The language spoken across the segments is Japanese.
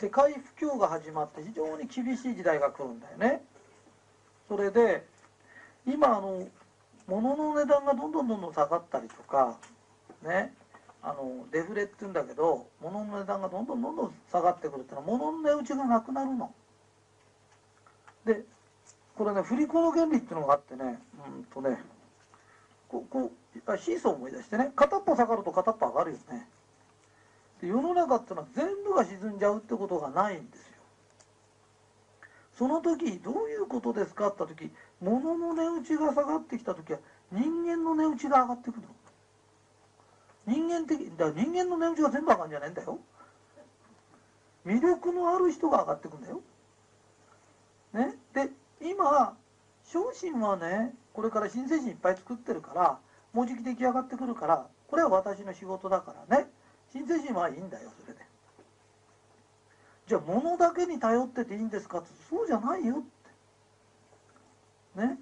世界不況が始まって非常に厳しい時代が来るんだよねそれで今あの物の値段がどんどんどんどん下がったりとかねあのデフレって言うんだけど物の値段がどんどんどんどん下がってくるってのは物の値打ちがなくなるの。でこれね振り子の原理っていうのがあってねうんとねここうシーソー思い出してね片っぽ下がると片っぽ上がるよね。世の中ってのは全部が沈んじゃうってことがないんですよ。その時どういうことですかって時物の値打ちが下がってきた時は人間の値打ちが上がってくるの。人間的だから人間の値打ちが全部上がるんじゃないんだよ魅力のある人が上がってくんだよねで今昇進はねこれから新製品いっぱい作ってるからもうじき出来上がってくるからこれは私の仕事だからね新製品はいいんだよそれで。じゃあ物だけに頼ってていいんですかってそうじゃないよって。ね？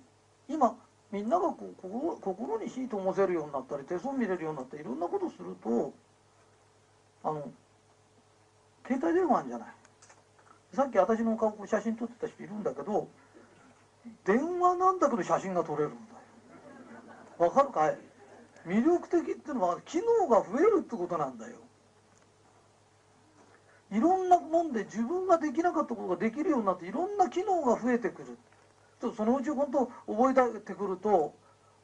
今みんながこう心に火ともせるようになったり手相見れるようになったいろんなことするとあの携帯電話あるんじゃない。さっき私の顔写真撮ってた人いるんだけど電話なんだけど写真が撮れるんだよ。わかるかい？魅力的っていうのは機能が増えるってことなんだよ。いろんなもんで自分ができなかったことができるようになっていろんな機能が増えてくる。とそのうち本当覚えてくると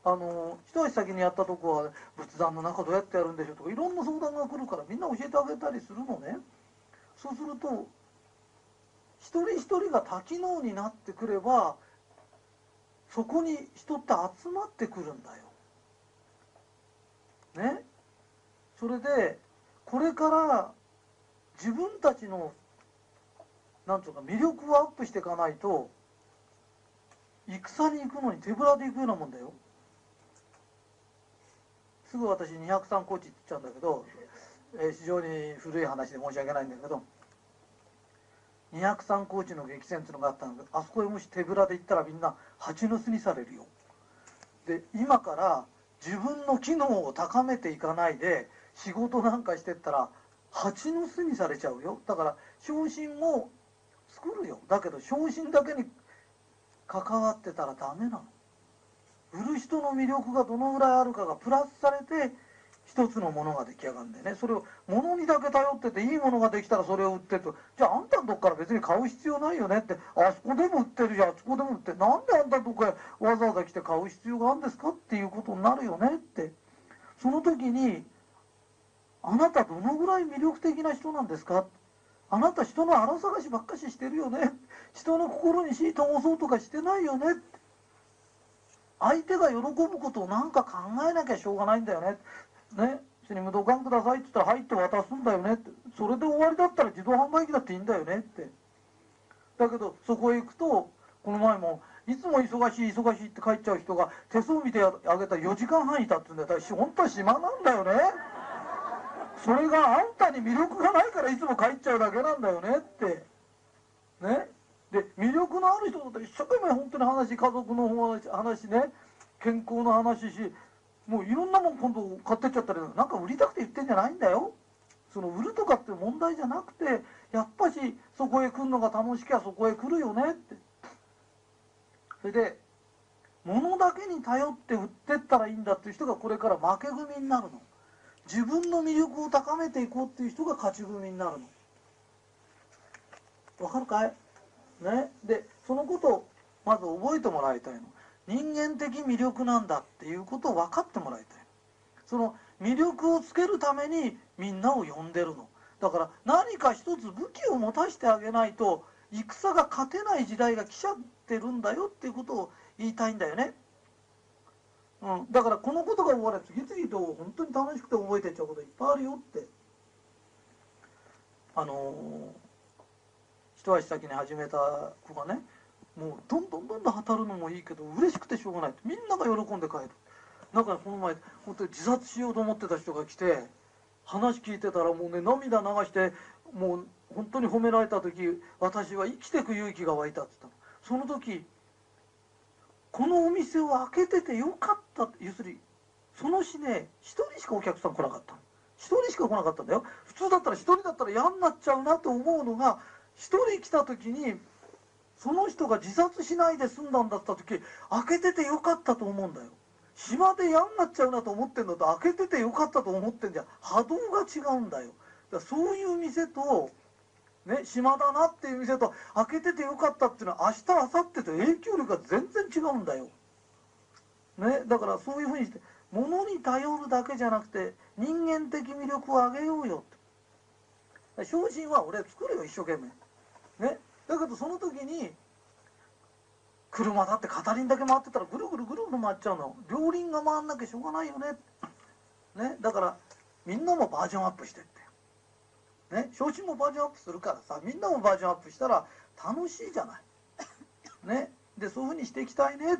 あの一足先にやったとこは仏壇の中どうやってやるんでしょうとかいろんな相談が来るからみんな教えてあげたりするのね。そうすると一人一人が多機能になってくればそこに人って集まってくるんだよ。ね。それでこれから自分たちのなんていうか魅力をアップしていかないと戦に行くのに手ぶらで行くようなもんだよ。すぐ私203コーチって言っちゃうんだけど、えー、非常に古い話で申し訳ないんだけど203コーチの激戦っていうのがあったんだけどあそこへもし手ぶらで行ったらみんな蜂の巣にされるよ。で今から自分の機能を高めていかないで仕事なんかしてったら蜂の巣にされちゃうよ。だから昇進も作るよ。だけど昇進だけに関わってたらダメなの。売る人の魅力がどのぐらいあるかがプラスされて一つのものが出来上がるんでね。それを物にだけ頼ってていいものができたらそれを売ってと。じゃああんたのとこから別に買う必要ないよねって。あそこでも売ってるじゃん。あそこでも売って。なんであんたのとこへわざわざ来て買う必要があるんですかっていうことになるよねって。その時にあなたどのぐらい魅力的な人なんですか？あなた人の荒探しばっかししてるよね？人の心に火灯そうとかしてないよね？相手が喜ぶことを何か考えなきゃしょうがないんだよね？ねに無道館くださいって言ったら入って渡すんだよねって。それで終わりだったら自動販売機だっていいんだよねって。だけどそこへ行くとこの前もいつも忙しい忙しいって帰っちゃう人が手相見てあげたら4時間半いたって言うんだよ。本当は暇なんだよね。それがあんたに魅力がないからいつも帰っちゃうだけなんだよねって。ね。で魅力のある人だったら一生懸命本当に話家族の話ね。健康の話しもういろんなもん今度買ってっちゃったりなんか売りたくて言ってんじゃないんだよ。その売るとかって問題じゃなくてやっぱしそこへ来るのが楽しきゃそこへ来るよねって。それで物だけに頼って売ってったらいいんだっていう人がこれから負け組になるの。自分の魅力を高めていこうっていう人が勝ち組になるの。わかるかい？ね、でそのことをまず覚えてもらいたいの。人間的魅力なんだっていうことを分かってもらいたい。その魅力をつけるためにみんなを呼んでるの。だから何か一つ武器を持たせてあげないと戦が勝てない時代が来ちゃってるんだよっていうことを言いたいんだよね、うん、だからこのことが終われ次々と本当に楽しくて覚えてっちゃうこといっぱいあるよって。あのー一足先に始めた子がねもうどんどんどんどん当たるのもいいけど嬉しくてしょうがない。みんなが喜んで帰る。だかこの前本当に自殺しようと思ってた人が来て話聞いてたらもうね涙流してもう本当に褒められた時私は生きてく勇気が湧いたって言ったの。その時このお店を開けててよかった。要するにその日ね一人しかお客さん来なかったの。1人しか来なかったんだよ。普通だったら1人だったら嫌になっちゃうなと思うのが1人来た時にその人が自殺しないで済んだんだった時開けててよかったと思うんだよ。暇で嫌になっちゃうなと思ってんのと開けててよかったと思ってんじゃ波動が違うんだよ。だからそういう店とね、暇だなっていう店と開けててよかったっていうのは明日明後日と影響力が全然違うんだよ。ね、だからそういうふうにして物に頼るだけじゃなくて人間的魅力を上げようよって。精進は俺作るよ一生懸命。ね。だけどその時に車だって片輪だけ回ってたらぐるぐるぐるぐる回っちゃうの。両輪が回んなきゃしょうがないよね。ねだからみんなもバージョンアップしてって。ね昇進もバージョンアップするからさみんなもバージョンアップしたら楽しいじゃない。ねでそういうふうにしていきたいね。っ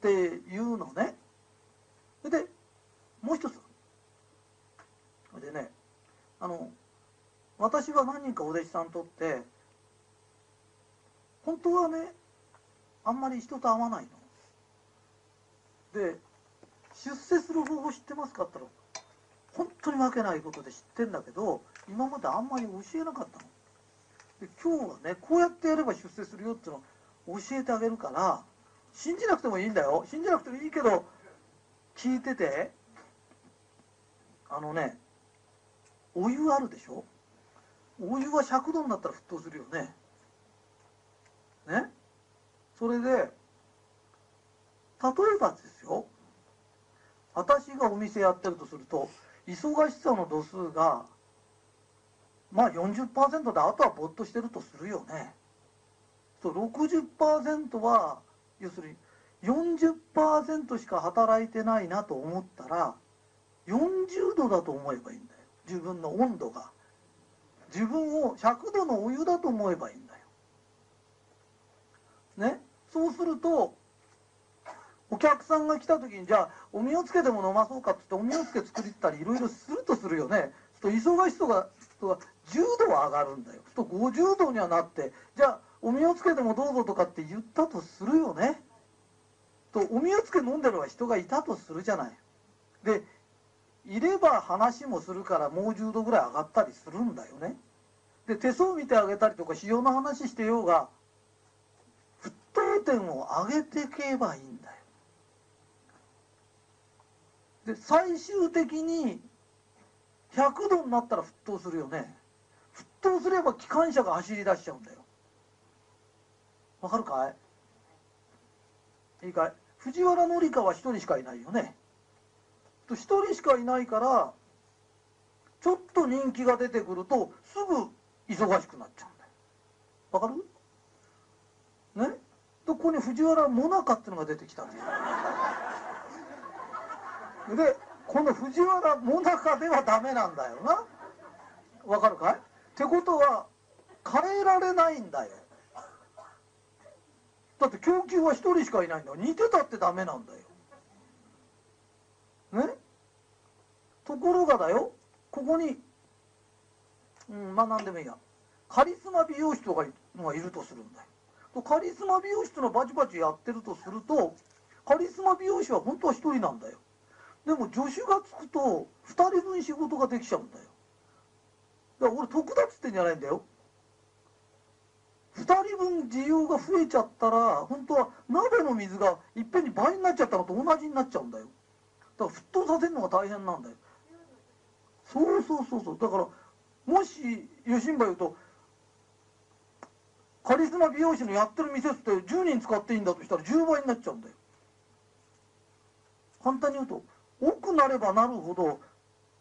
ていうのね。でもう一つ。でねあの私は何人かお弟子さんとって本当はねあんまり人と会わないの？で出世する方法知ってますか？って言ったら本当にわけないことで知ってんだけど今まであんまり教えなかったの。で今日はねこうやってやれば出世するよっていうのを教えてあげるから信じなくてもいいんだよ。信じなくてもいいけど聞いててあのねお湯あるでしょ？お湯は100度になったら沸騰するよね。ね。それで例えばですよ。私がお店やってるとすると忙しさの度数がまあ40%であとはぼっとしてるとするよね。そう60%は要するに40%しか働いてないなと思ったら40度だと思えばいいんだよ。自分の温度が。自分を100度のお湯だと思えばいいんだよ。ね。そうするとお客さんが来た時にじゃあお身をつけても飲まそうかって言ってお身をつけ作ったりいろいろするとするよね。そうすると忙しさが人が10度は上がるんだよ。そうすると50度にはなってじゃあお身をつけてもどうぞとかって言ったとするよね。とお身をつけ飲んでるは人がいたとするじゃない。でいれば話もするからもう10度ぐらい上がったりするんだよね。で手相見てあげたりとか潮の話してようが沸騰点を上げていけばいいんだよ。で最終的に100度になったら沸騰するよね。沸騰すれば機関車が走り出しちゃうんだよ。わかるかい？いいかい？藤原紀香は一人しかいないよね。一人しかいないからちょっと人気が出てくるとすぐ忙しくなっちゃうんだよ。わかる？ね？ここに藤原もなかっていうのが出てきたんですでこの藤原もなかではダメなんだよな。わかるかい？ってことは変えられないんだよ。だって供給は1人しかいないんだ似てたってダメなんだよ。ね？ところがだよここにうんまあ何でもいいや。カリスマ美容師とかがいるとするんだよ。カリスマ美容師とのバチバチやってるとするとカリスマ美容師は本当は1人なんだよ。でも助手がつくと2人分仕事ができちゃうんだよ。だから俺得だっつってんじゃないんだよ。2人分需要が増えちゃったら本当は鍋の水がいっぺんに倍になっちゃったのと同じになっちゃうんだよ。だから沸騰させるのが大変なんだよ。そうそうそうそう。だからもし吉新言うとカリスマ美容師のやってる店って10人使っていいんだとしたら10倍になっちゃうんだよ。簡単に言うと多くなればなるほど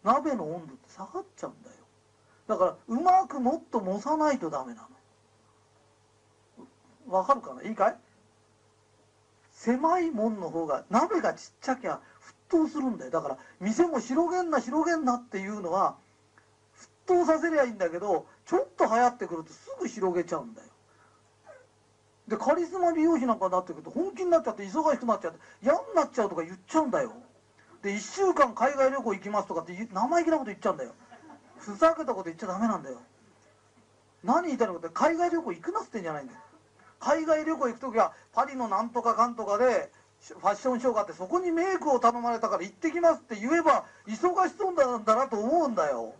鍋の温度って下がっちゃうんだよ。だからうまくもっと蒸さないとダメなの。わかるかな？いいかい？狭いもんの方が鍋がちっちゃきゃ沸騰するんだよ。だから店も広げんな広げんなっていうのは沸騰させりゃいいんだけどちょっと流行ってくるとすぐ広げちゃうんだよ。でカリスマ美容師なんかになってくると本気になっちゃって忙しくなっちゃって嫌になっちゃうとか言っちゃうんだよ。で1週間海外旅行行きますとかって生意気なこと言っちゃうんだよ。ふざけたこと言っちゃダメなんだよ。何言いたいのかって海外旅行行くなってんじゃないんだよ。海外旅行行く時はパリのなんとかかんとかでファッションショーがあってそこにメイクを頼まれたから行ってきますって言えば忙しそうなんだなと思うんだよ。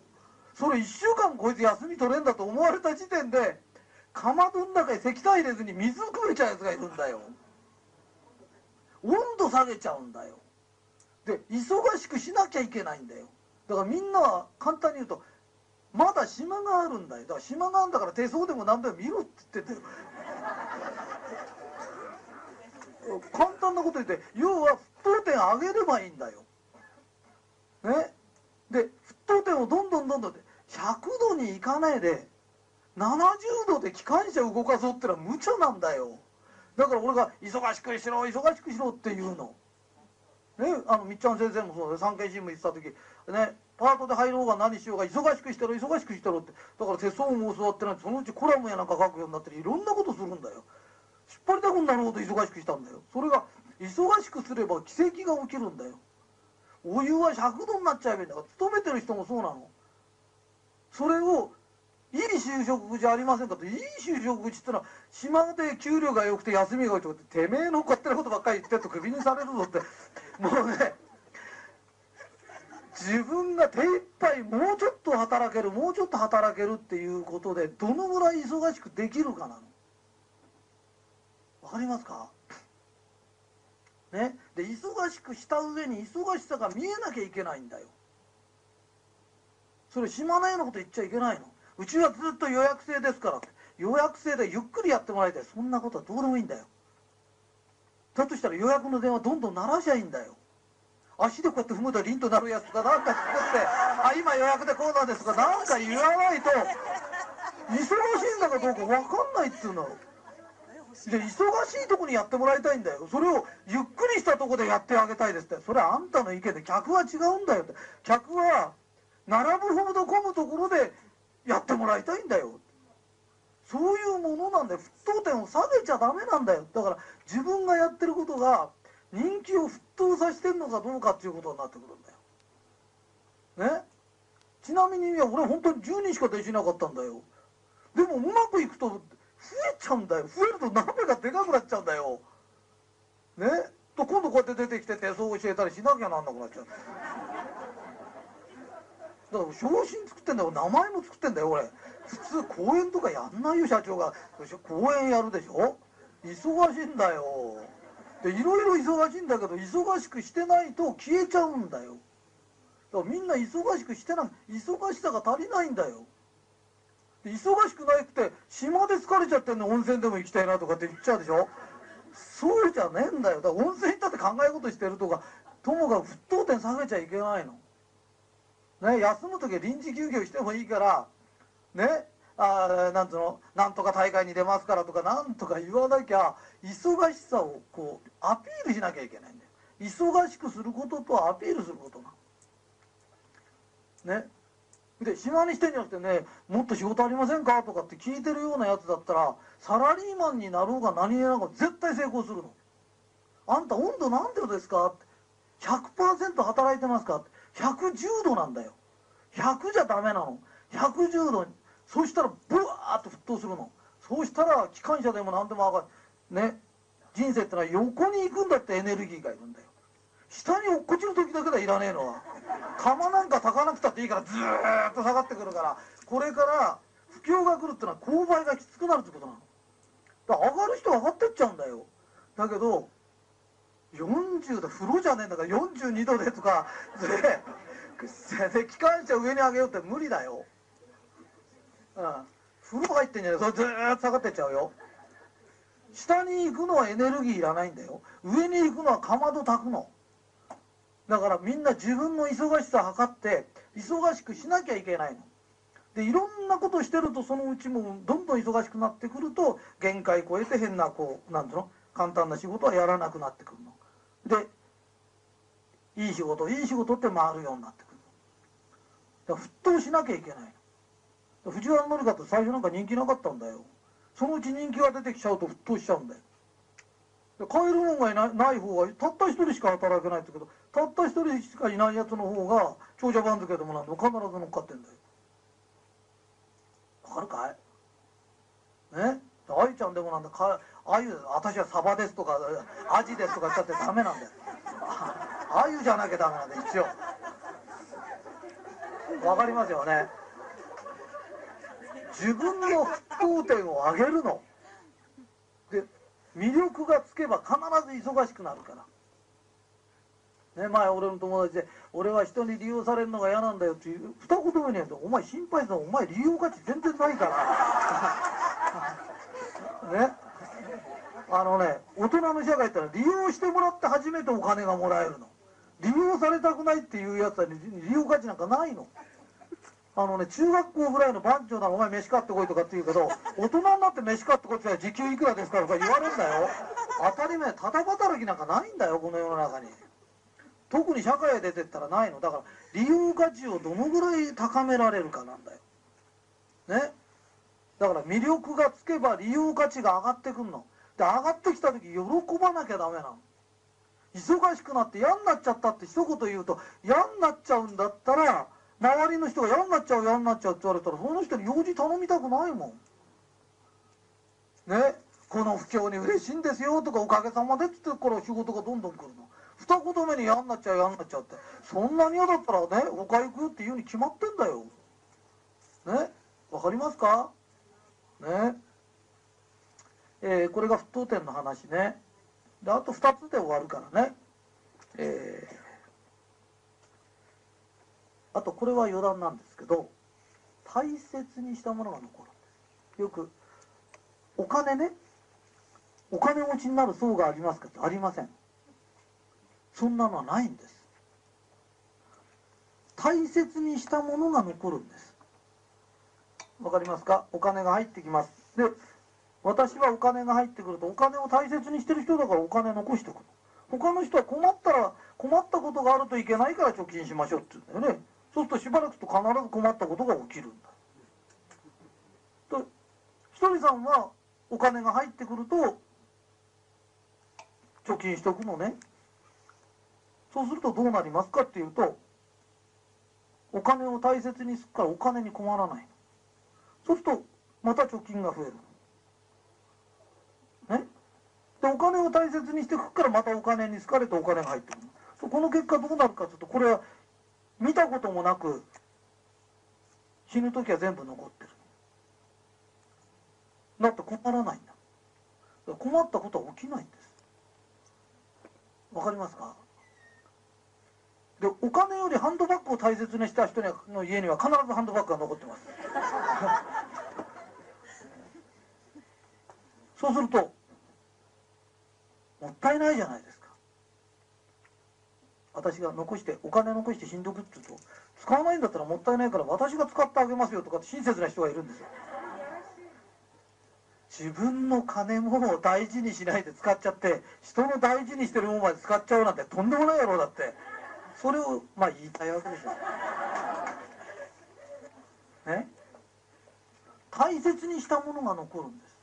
それ1週間こいつ休み取れんだと思われた時点でかまどの中に石炭入れずに水含めちゃうやつがいるんだよ。温度下げちゃうんだよ。で忙しくしなきゃいけないんだよ。だからみんなは簡単に言うとまだ島があるんだよ。だから島があるんだから手相でも何でも見ろって言ってて。簡単なこと言って要は沸騰点上げればいいんだよ。ね？で沸騰点をどんどんどんどんで100度にいかないで70度で機関車動かそうってのは無茶なんだよ。だから俺が忙しくしろ忙しくしろって言うの。ねあのみっちゃん先生もそうで産経新聞行ってた時ねパートで入ろうが何しようが忙しくしてろ忙しくしてろって。だから手相も教わってない。そのうちコラムやなんか書くようになっていろんなことするんだよ。引っ張りたくなるほど忙しくしたんだよ。それが忙しくすれば奇跡が起きるんだよ。お湯は100度になっちゃえばいいんだから勤めてる人もそうなの。それをいい就職口ありませんかといい就職口ってのは島で給料が良くて休みが多いとかっててめえの勝手なことばっかり言ってるとクビにされるぞってもうね自分が手一杯もうちょっと働けるもうちょっと働けるっていうことでどのぐらい忙しくできるかなの。わかりますか？ね？で忙しくした上に忙しさが見えなきゃいけないんだよ。それ島根のこと言っちゃいけないの。うちはずっと予約制ですから予約制でゆっくりやってもらいたい。そんなことはどうでもいいんだよ。だとしたら予約の電話どんどん鳴らしゃいいんだよ。足でこうやって踏むと凛となるやつとかなんか作って「あ今予約でこうなんです」とかなんか言わないと忙しいんだかどうか分かんないっつうの。で忙しいとこにやってもらいたいんだよ。それをゆっくりしたとこでやってあげたいですって。それはあんたの意見で客は違うんだよって。客は並ぶほど混むところでやってもらいたいんだよ。そういうものなんだよ。沸騰点を下げちゃダメなんだよ。だから自分がやってることが人気を沸騰させてんのかどうかっていうことになってくるんだよ。ね？ちなみにいや俺本当に10人しか弟子なかったんだよ。でもうまくいくと増えちゃうんだよ。増えると鍋がでかくなっちゃうんだよ。ね？と今度こうやって出てきて手相を教えたりしなきゃなんなくなっちゃうだから昇進作ってんだよ。名前も作ってんだよ俺。普通公演とかやんないよ社長が。公演やるでしょ？忙しいんだよ。でいろいろ忙しいんだけど忙しくしてないと消えちゃうんだよ。だからみんな忙しくしてない。忙しさが足りないんだよ。忙しくなくて島で疲れちゃってんの。温泉でも行きたいなとかって言っちゃうでしょ？そうじゃねえんだよ。だから温泉行ったって考え事してるとかともかく沸騰点下げちゃいけないの。ね、休む時は臨時休業してもいいからねあなんつうのなんとか大会に出ますからとかなんとか言わなきゃ忙しさをこうアピールしなきゃいけないんだよ。忙しくすることとアピールすることなね。で島にしてんじゃなくてねもっと仕事ありませんかとかって聞いてるようなやつだったらサラリーマンになろうが何になろうが絶対成功するの。あんた温度何度ですかって。100%働いてますかって。110度なんだよ。100じゃダメなの。110度に。そしたらブワーッと沸騰するの。そうしたら機関車でも何でも上がる。ね。人生ってのは横に行くんだってエネルギーがいるんだよ。下に落っこちる時だけだいらねえのは。釜なんか炊かなくたっていいからずーっと下がってくるから。これから不況が来るってのは勾配がきつくなるってことなの。だから上がる人は上がってっちゃうんだよ。だけど40度風呂じゃねえんだから42度でとかで機関車上に上げようって無理だよ、うん、風呂入ってんじゃねえ。それずーっと下がってっちゃうよ。下に行くのはエネルギーいらないんだよ。上に行くのはかまど炊くの。だからみんな自分の忙しさ測って忙しくしなきゃいけないの。でいろんなことしてるとそのうちもどんどん忙しくなってくると限界超えて変なこうなんていうの？簡単な仕事はやらなくなってくるの。でいい仕事いい仕事って回るようになってくる。だ沸騰しなきゃいけない藤原紀香って最初なんか人気なかったんだよ。そのうち人気が出てきちゃうと沸騰しちゃうんだよ。で買えるもんがいないない方がたった一人しか働けないってけどたった一人しかいないやつの方が長者番付でもなんでも必ず乗っかってんだよ。わかるかい？ね？愛ちゃんでもなんだかあゆ私はサバですとかアジですとか言ったってダメなんだよ。あゆじゃなきゃダメなんだ一応。わかりますよね。自分の沸騰点を上げるの。で魅力がつけば必ず忙しくなるから。ね前俺の友達で「俺は人に利用されるのが嫌なんだよ」っていう二言目に言うと「お前心配するお前利用価値全然ないから」ね。あのね大人の社会ってのは利用してもらって初めてお金がもらえるの。利用されたくないっていうやつは利用価値なんかないの。あのね中学校ぐらいの番長ならお前飯買ってこいとかって言うけど大人になって飯買ってこいって時給いくらですかとか言われるんだよ。当たり前ただ働きなんかないんだよこの世の中に。特に社会へ出てったらないの。だから利用価値をどのぐらい高められるかなんだよ。ね。だから魅力がつけば利用価値が上がってくんの。で上がってきた時喜ばなきゃダメなの。忙しくなって嫌になっちゃったって一言言うと嫌になっちゃうんだったら周りの人が嫌になっちゃう嫌になっちゃうって言われたらその人に用事頼みたくないもん。ね？この不況に嬉しいんですよとかおかげさまでって言ってから仕事がどんどん来るの。二言目に嫌になっちゃう嫌になっちゃうって。そんなに嫌だったらねおかゆくって言うに決まってんだよ。ね？わかりますか？ね？えー、これが沸騰点の話ね。であと2つで終わるからね。えーあとこれは余談なんですけど大切にしたものが残るんです。よくお金ね。お金持ちになる層がありますかってありません。そんなのはないんです。大切にしたものが残るんです。わかりますか？お金が入ってきます。で私はお金が入ってくるとお金を大切にしてる人だからお金残しておく。他の人は困ったら困ったことがあるといけないから貯金しましょうって言うんだよね。そうするとしばらくと必ず困ったことが起きるんだ。とひとりさんはお金が入ってくると貯金しておくのね。そうするとどうなりますかっていうとお金を大切にするからお金に困らない。そうするとまた貯金が増える。お金を大切にしていくからまたお金に好かれてお金が入ってくる。この結果どうなるかというとこれは見たこともなく死ぬ時は全部残ってる。だって困らないんだ。困ったことは起きないんです。わかりますか？でお金よりハンドバッグを大切にした人の家には必ずハンドバッグが残ってます。そうするともったいないじゃないですか。私が残してお金残して死んどくって言うと使わないんだったらもったいないから私が使ってあげますよとかって親切な人がいるんですよ。自分の金も大事にしないで使っちゃって人の大事にしてるものまで使っちゃうなんてとんでもないやろだって。それをまあ言いたいわけでしょね？大切にしたものが残るんです。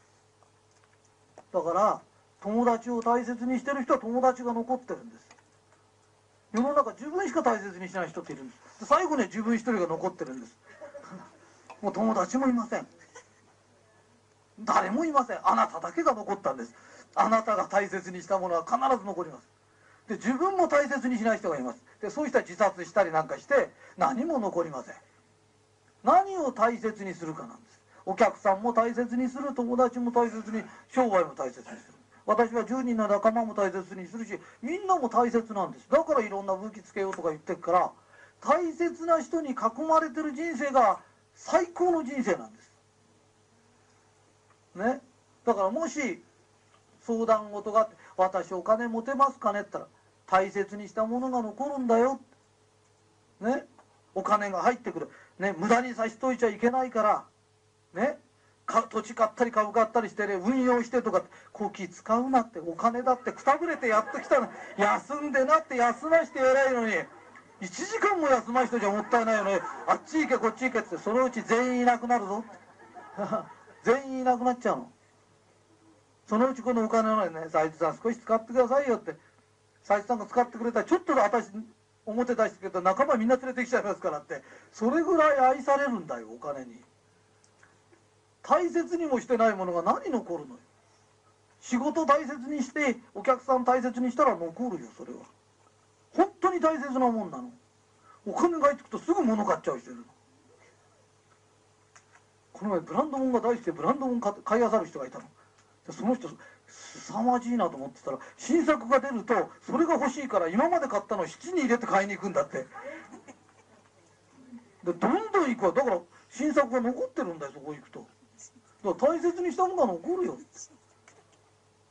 だから友達を大切にしてる人は友達が残ってるんです。世の中自分しか大切にしない人っているんです。最後に自分一人が残ってるんです。もう友達もいません。誰もいません。あなただけが残ったんです。あなたが大切にしたものは必ず残ります。で自分も大切にしない人がいます。でそういう人は自殺したりなんかして何も残りません。何を大切にするかなんです。お客さんも大切にする。友達も大切に商売も大切にする。私は10人の仲間も大切にするしみんなも大切なんです。だからいろんな武器つけようとか言ってるから大切な人に囲まれてる人生が最高の人生なんです。ね？だからもし相談事があって「私お金持てますかね?」って言ったら大切にしたものが残るんだよ。ね？お金が入ってくる。ね？無駄にさしといちゃいけないから。ね？か土地買ったり株買ったりしてね運用してとかこき使うなってお金だってくたぶれてやってきたの。休んでなって休まして偉いのに。1時間も休ましとじゃもったいないよねあっち行けこっち行けってそのうち全員いなくなるぞ 全員いなくなっちゃうの。そのうちこのお金をね斉藤さん少し使ってくださいよって。斉藤さんが使ってくれたらちょっと私表出してくれたら仲間みんな連れてきちゃいますからって。それぐらい愛されるんだよお金に。大切にもしてないものが何残るのよ？仕事大切にしてお客さん大切にしたら残るよそれは。本当に大切なもんなの。お金が入ってくとすぐ物買っちゃう人いるの。この前ブランド物が大好きでブランド物買いあさる人がいたの。その人凄まじいなと思ってたら新作が出るとそれが欲しいから今まで買ったのを質に入れて買いに行くんだって。でどんどん行くわ。だから新作が残ってるんだよそこ行くと。だから大切にしたものが残るよ。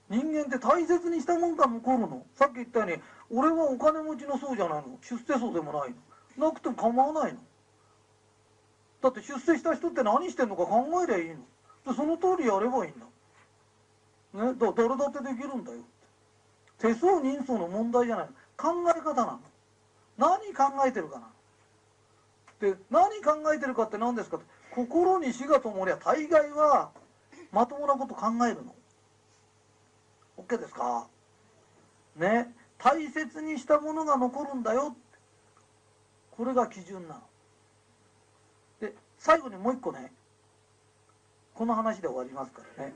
人間って大切にしたもんが残るの。さっき言ったように俺はお金持ちの層じゃないの。出世層でもないの。なくても構わないの。だって出世した人って何してんのか考えりゃいいの。でその通りやればいいんだ。ね、だ誰だってできるんだよ。手相人相の問題じゃない。考え方なの。何考えてるかな。で何考えてるかって何ですかって。心に死が灯りゃ大概はまともなこと考えるの。OK ですか？ね。大切にしたものが残るんだよ。これが基準なの。で最後にもう一個ね。この話で終わりますからね。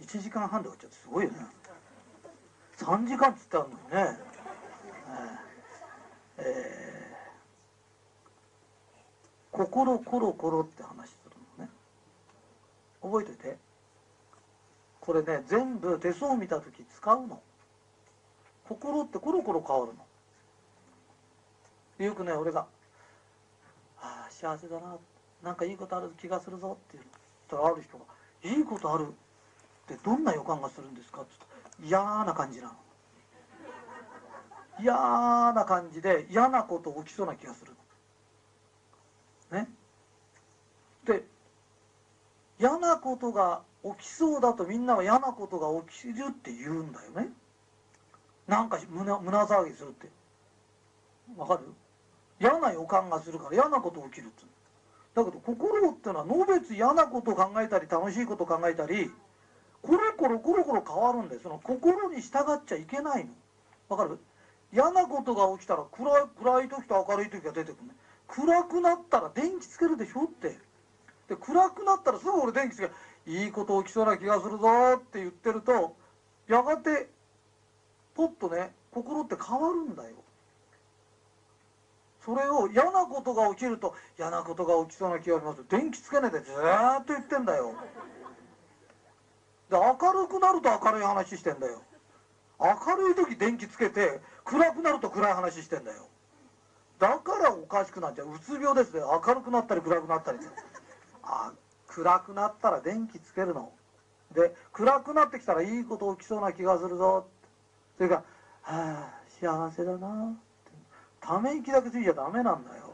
1時間半で終わっちゃってすごいよね。3時間っつってあるのにね。えー、えー、心コロコロって話するのね。覚えといて。これね全部手相見た時使うの。心ってコロコロ変わるの。よくね俺が「ああ幸せだな。なんかいいことある気がするぞ」って言ったらある人が「いいことあるってどんな予感がするんですか?」って言ったら嫌な感じなの嫌な感じで嫌なこと起きそうな気がするのねで嫌なことが起きそうだとみんなは嫌なことが起きるって言うんだよね。なんか胸胸騒ぎするって。わかる？嫌な予感がするから嫌なこと起きるって。だけど心ってのはのべつ嫌なことを考えたり楽しいことを考えたりコロコロコロコロ変わるんでその心に従っちゃいけないの。わかる？嫌なことが起きたら暗い暗い時と明るい時が出てくるね。暗くなったら電気つけるでしょって。で暗くなったらすぐ俺電気つけいいこと起きそうな気がするぞって言ってるとやがてポッとね心って変わるんだよ。それを嫌なことが起きると嫌なことが起きそうな気がします。電気つけないでずーっと言ってんだよ。で明るくなると明るい話してんだよ。明るい時電気つけて暗くなると暗い話してんだよ。だからおかしくなっちゃう。うつ病ですね。明るくなったり暗くなったり。するあ暗くなったら電気つけるの。で暗くなってきたらいいこと起きそうな気がするぞ。それから「はあ幸せだな」ため息だけついちゃダメなんだよ。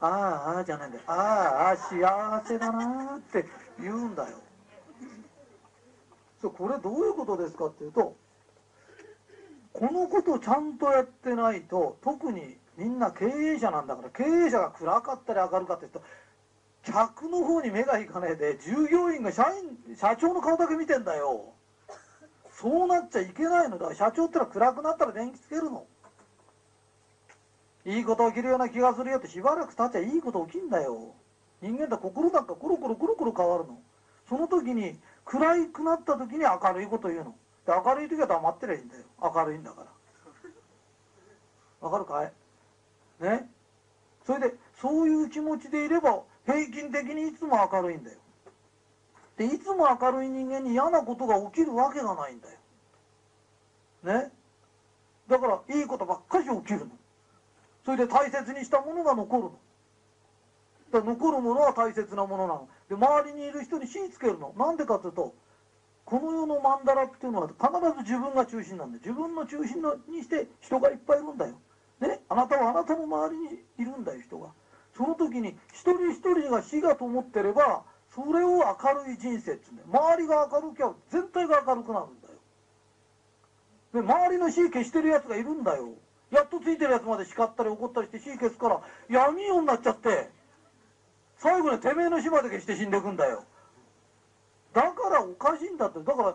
ああああじゃないんだよ。ああああ幸せだな。って言うんだよ。そうこれどういうことですかっていうとこのことをちゃんとやってないと特にみんな経営者なんだから経営者が暗かったり明るかったりと客の方に目がいかねえで従業員が社員社長の顔だけ見てんだよ。そうなっちゃいけないのだ。社長ってのは暗くなったら電気つけるの。いいこと起きるような気がするよってしばらく経っちゃいいこと起きんだよ。人間だ心なんかコロコロコロコロ変わるの。その時に暗くなった時に明るいこと言うの。で明るい時は黙ってりゃいいんだよ。明るいんだから。わかるかい？ね？それでそういう気持ちでいれば平均的にいつも明るいんだよ。でいつも明るい人間に嫌なことが起きるわけがないんだよ。ね？だからいいことばっかり起きるの。それで大切にしたものが残るの。だ残るものは大切なものなの。で周りにいる人に火つけるの。なんでかというとこの世の曼荼羅っていうのは必ず自分が中心なんで自分の中心のにして人がいっぱいいるんだよ。ね？あなたはあなたの周りにいるんだよ人が。その時に一人一人が死がと思ってればそれを明るい人生ってうんだよ。周りが明るきゃ全体が明るくなるんだよ。で周りの死消してるやつがいるんだよ。やっとついてるやつまで叱ったり怒ったりして死消すから闇夜になっちゃって最後にてめえの死まで消して死んでいくんだよ。だからおかしいんだって。だから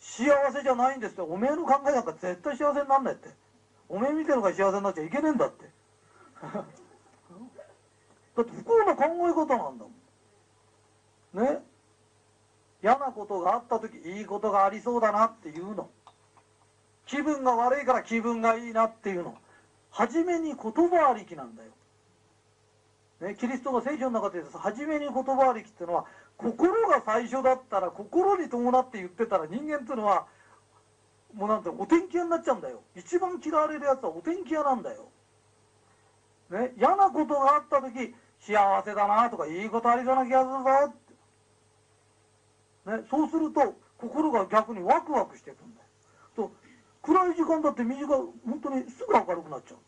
幸せじゃないんですって。おめえの考えなんか絶対幸せになんないって。おめえ見てるのが幸せになっちゃいけねえんだって。だって不幸な考え方なんだもん。ね？嫌なことがあった時いいことがありそうだなっていうの。気分が悪いから気分がいいなっていうの。初めに言葉ありきなんだよ、ね、キリストが聖書の中で初めに言葉ありきっていうのは心が最初だったら心に伴って言ってたら人間っていうのはもうなんてお天気屋になっちゃうんだよ。一番嫌われるやつはお天気屋なんだよ、ね、嫌なことがあった時幸せだなとかいいことありそうな気がするぞね、そうすると心が逆にワクワクしていくんだよ。と暗い時間だって短い本当にすぐ明るくなっちゃうん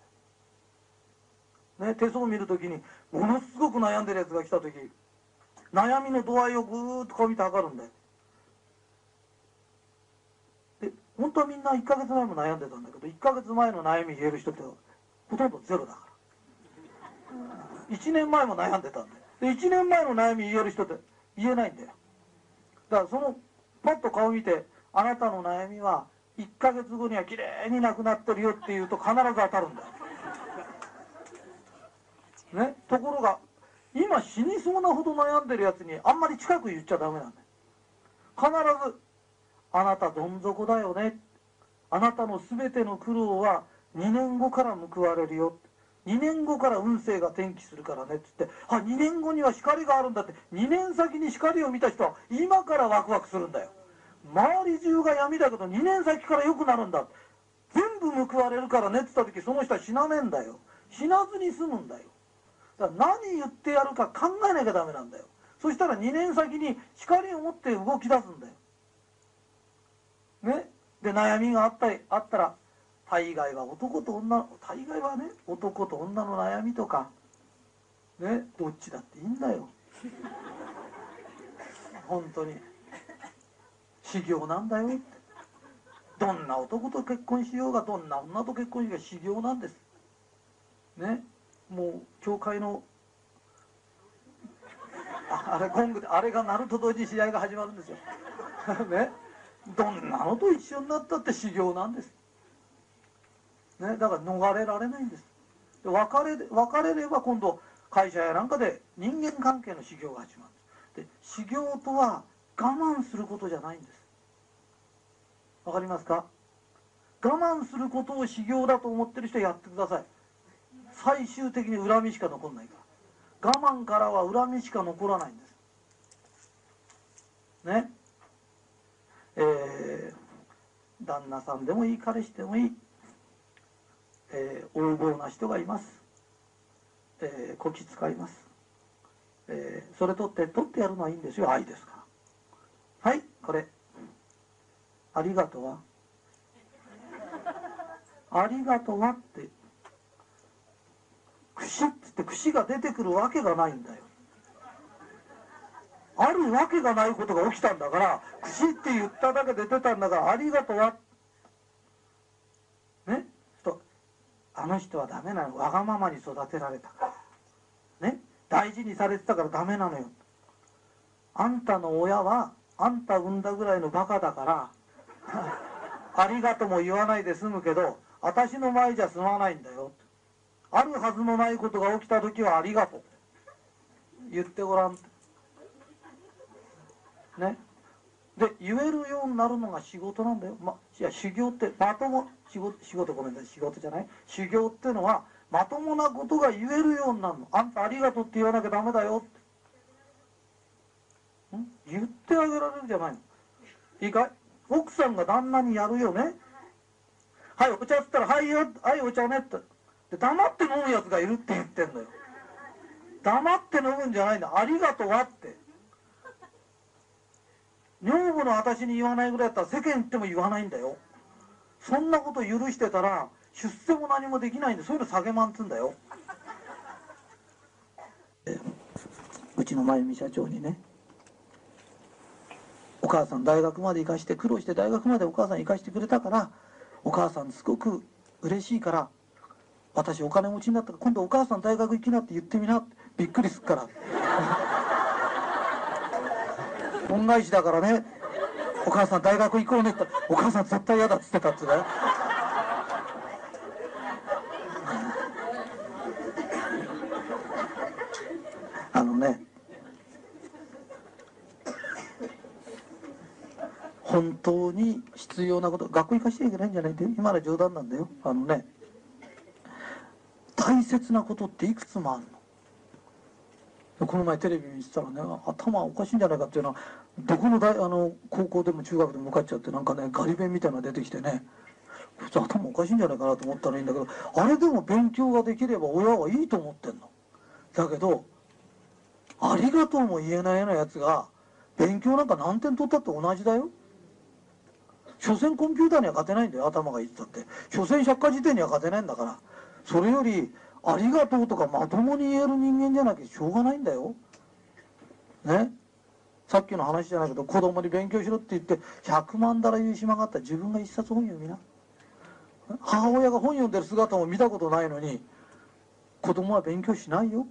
だよ、ね、手相見る時にものすごく悩んでるやつが来た時悩みの度合いをぐーっとこう見て測るんだよ。で本当はみんな1ヶ月前も悩んでたんだけど1ヶ月前の悩み言える人ってほとんどゼロだから。1年前も悩んでたんだよ。で1年前の悩み言える人って言えないんだよ。だからそのパッと顔見てあなたの悩みは1ヶ月後にはきれいになくなってるよって言うと必ず当たるんだよ。ね、ところが今死にそうなほど悩んでるやつにあんまり近く言っちゃダメなんだよ。必ず「あなたどん底だよね」あなたの全ての苦労は2年後から報われるよ。2年後から運勢が転機するからねっつってあ2年後には光があるんだって2年先に光を見た人は今からワクワクするんだよ。周り中が闇だけど2年先から良くなるんだ全部報われるからねっつった時その人は死なねえんだよ。死なずに済むんだよ。だから何言ってやるか考えなきゃダメなんだよ。そしたら2年先に光を持って動き出すんだよ。ね？で悩みがあったりあったら大概は男と女大概はね男と女の悩みとかねどっちだっていいんだよ。本当に。修行なんだよって。どんな男と結婚しようがどんな女と結婚しようが修行なんです。ねもう教会のあれゴングであれが鳴ると同時に試合が始まるんですよ。ねどんなのと一緒になったって修行なんです。ね、だから逃れられないんです。で別れ別れれば今度会社やなんかで人間関係の修行が始まる。で修行とは我慢することじゃないんです。わかりますか？我慢することを修行だと思ってる人はやってください。最終的に恨みしか残んないから。我慢からは恨みしか残らないんです。ね？えー、旦那さんでもいい彼氏でもいい。えー、横暴な人がいます、えー、こき使います、えー、それ取って取ってやるのはいいんですよ。愛ですか。らはいこれ。ありがとう。はありがとうはって。串っつって串が出てくるわけがないんだよ。あるわけがないことが起きたんだから串って言っただけで出たんだからありがとう。はあの人はダメなの。わがままに育てられたから。ね？大事にされてたからダメなのよ。あんたの親はあんた産んだぐらいのバカだから ありがとうも言わないで済むけど私の前じゃ済まないんだよ。あるはずのないことが起きた時はありがとう。言ってごらん。ね？で言えるようになるのが仕事なんだよ、ま、いや修行ってまとも仕事仕事ごめんなさい。仕事じゃない。修行ってのはまともなことが言えるようになるの。あんたありがとうって言わなきゃダメだよって。ん？言ってあげられるじゃないの。いいかい？奥さんが旦那にやるよね。はいお茶っつったら「はいよはいお茶ね」って。で黙って飲むやつがいるって言ってんのよ。黙って飲むんじゃないんだありがとうはって。女房の私に言わないぐらいだったら世間行っても言わないんだよ。そんなこと許してたら出世も何もできないんでそういうの下げまんつんだよ。うちの真由美社長にねお母さん大学まで行かして苦労して大学までお母さん行かしてくれたからお母さんすごく嬉しいから私お金持ちになったから今度お母さん大学行きなって言ってみなびっくりすっから。恩返しだからね。お母さん大学行こうねって。お母さん絶対嫌だっつってたっつうね。あのね本当に必要なこと学校行かしちゃいけないんじゃないって今の冗談なんだよ。あのね大切なことっていくつもあるの。この前テレビ見てたらね頭おかしいんじゃないかっていうのはどこの大あの高校でも中学でも向かっちゃってなんかねガリ弁みたいなのが出てきてね。こいつ頭おかしいんじゃないかなと思ったらいいんだけどあれでも勉強ができれば親はいいと思ってんの。だけどありがとうも言えないようなやつが勉強なんか何点取ったって同じだよ。所詮コンピューターには勝てないんだよ頭がいってたって。所詮百科事典には勝てないんだから。それよりありがとうとかまともに言える人間じゃなきゃしょうがないんだよ。ね？さっきの話じゃないけど子供に勉強しろって言って100万だら言う島がったら自分が一冊本読みな。母親が本読んでる姿も見たことないのに子供は勉強しないよ。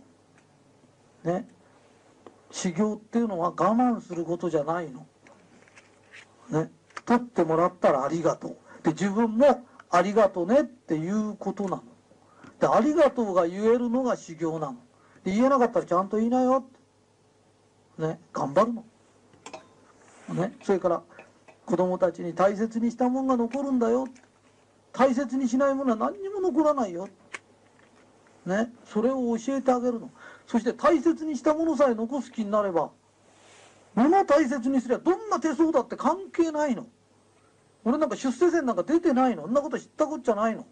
ね？修行っていうのは我慢することじゃないの。ね？取ってもらったらありがとう。で自分もありがとねっていうことなの。でありがとうが言えるのが修行なの。で言えなかったらちゃんと言いなよね頑張るの。ねそれから子供たちに大切にしたもんが残るんだよ大切にしないものは何にも残らないよねそれを教えてあげるの。そして大切にしたものさえ残す気になれば物を大切にすればどんな手相だって関係ないの。俺なんか出世線なんか出てないの。そんなこと知ったこっちゃないの。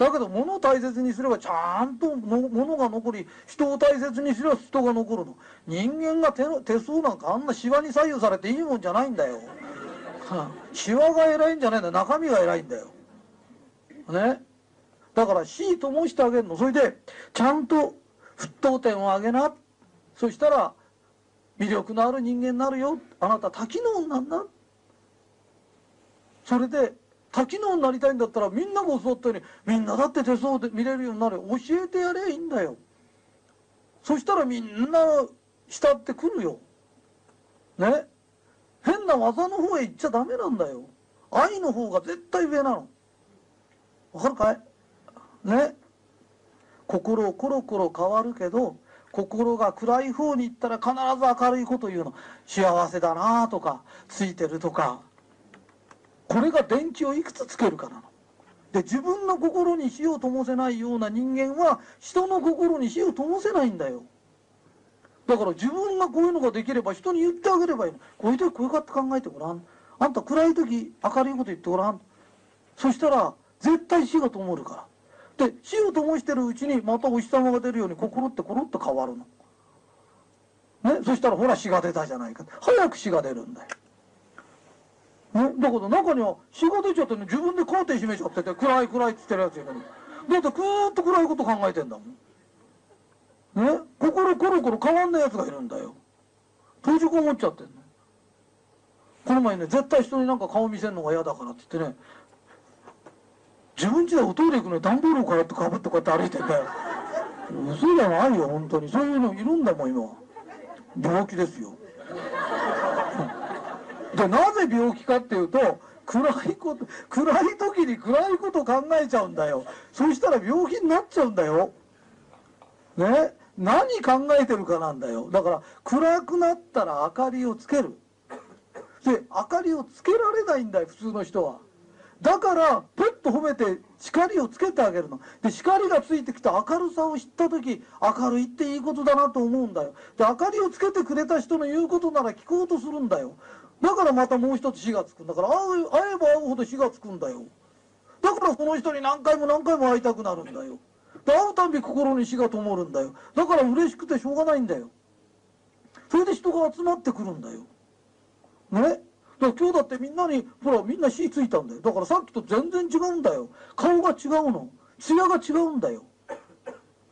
だけど物を大切にすればちゃんと物が残り人を大切にすれば人が残るの。人間が手の手相なんかあんなシワに左右されていいもんじゃないんだよ。シワが偉いんじゃないんだよ。中身が偉いんだよ。ね。だから火灯してあげるの。それでちゃんと沸騰点を上げな。そしたら魅力のある人間になるよ。あなた多機能なんだそれで多機能になりたいんだったらみんなが教わったようにみんなだって手相で見れるようになる教えてやればいいんだよ。そしたらみんな慕ってくるよ。ね？変な技の方へ行っちゃダメなんだよ。愛の方が絶対上なの。わかるかい？ね？心コロコロ変わるけど心が暗い方に行ったら必ず明るいこと言うの。幸せだなとかついてるとか。これが電気をいくつつけるかなの。で自分の心に火を灯せないような人間は人の心に火を灯せないんだよ。だから自分がこういうのができれば人に言ってあげればいいの。こういう時こういうかって考えてごらん。あんた暗い時明るいこと言ってごらん。そしたら絶対火が灯るから。で火を灯してるうちにまたお日様が出るように心ってコロッと変わるの。ね？そしたらほら火が出たじゃないか。早く火が出るんだよ。ね、だけど中には火が出ちゃってね自分でカーテン閉めちゃってて暗い暗いっつってるやついるのだってずーっと暗いこと考えてんだもん。ね？心コロコロ変わんないやつがいるんだよ。閉じこもっちゃってんのこの前ね絶対人になんか顔見せるのが嫌だからって言ってね。自分家でおトイレ行くのに段ボールをこうやってかぶってこうやって歩いてんだよ。嘘じゃないよ本当に。そういうのいるんだもん今。病気ですよ。でなぜ病気かっていうと暗いこと暗い時に暗いこと考えちゃうんだよ。そしたら病気になっちゃうんだよ。ね？何考えてるかなんだよ。だから暗くなったら明かりをつける。で明かりをつけられないんだよ普通の人は。だからペッと褒めて光をつけてあげるの。で光がついてきた明るさを知った時明るいっていいことだなと思うんだよ。で明かりをつけてくれた人の言うことなら聞こうとするんだよ。だからまたもう一つ火がつくんだから会えば会うほど火がつくんだよ。だからこの人に何回も何回も会いたくなるんだよ。で会うたび心に火が灯るんだよ。だから嬉しくてしょうがないんだよ。それで人が集まってくるんだよ。ね？だから今日だってみんなにほらみんな火ついたんだよ。だからさっきと全然違うんだよ。顔が違うの。艶が違うんだよ。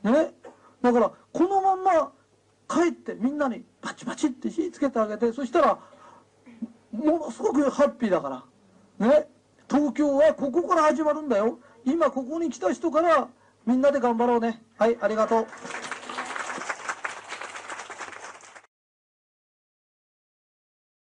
ね？だからこのまんま帰ってみんなにパチパチって火つけてあげてそしたらものすごくハッピーだから。ね。東京はここから始まるんだよ。今ここに来た人からみんなで頑張ろうね。はいありがとう。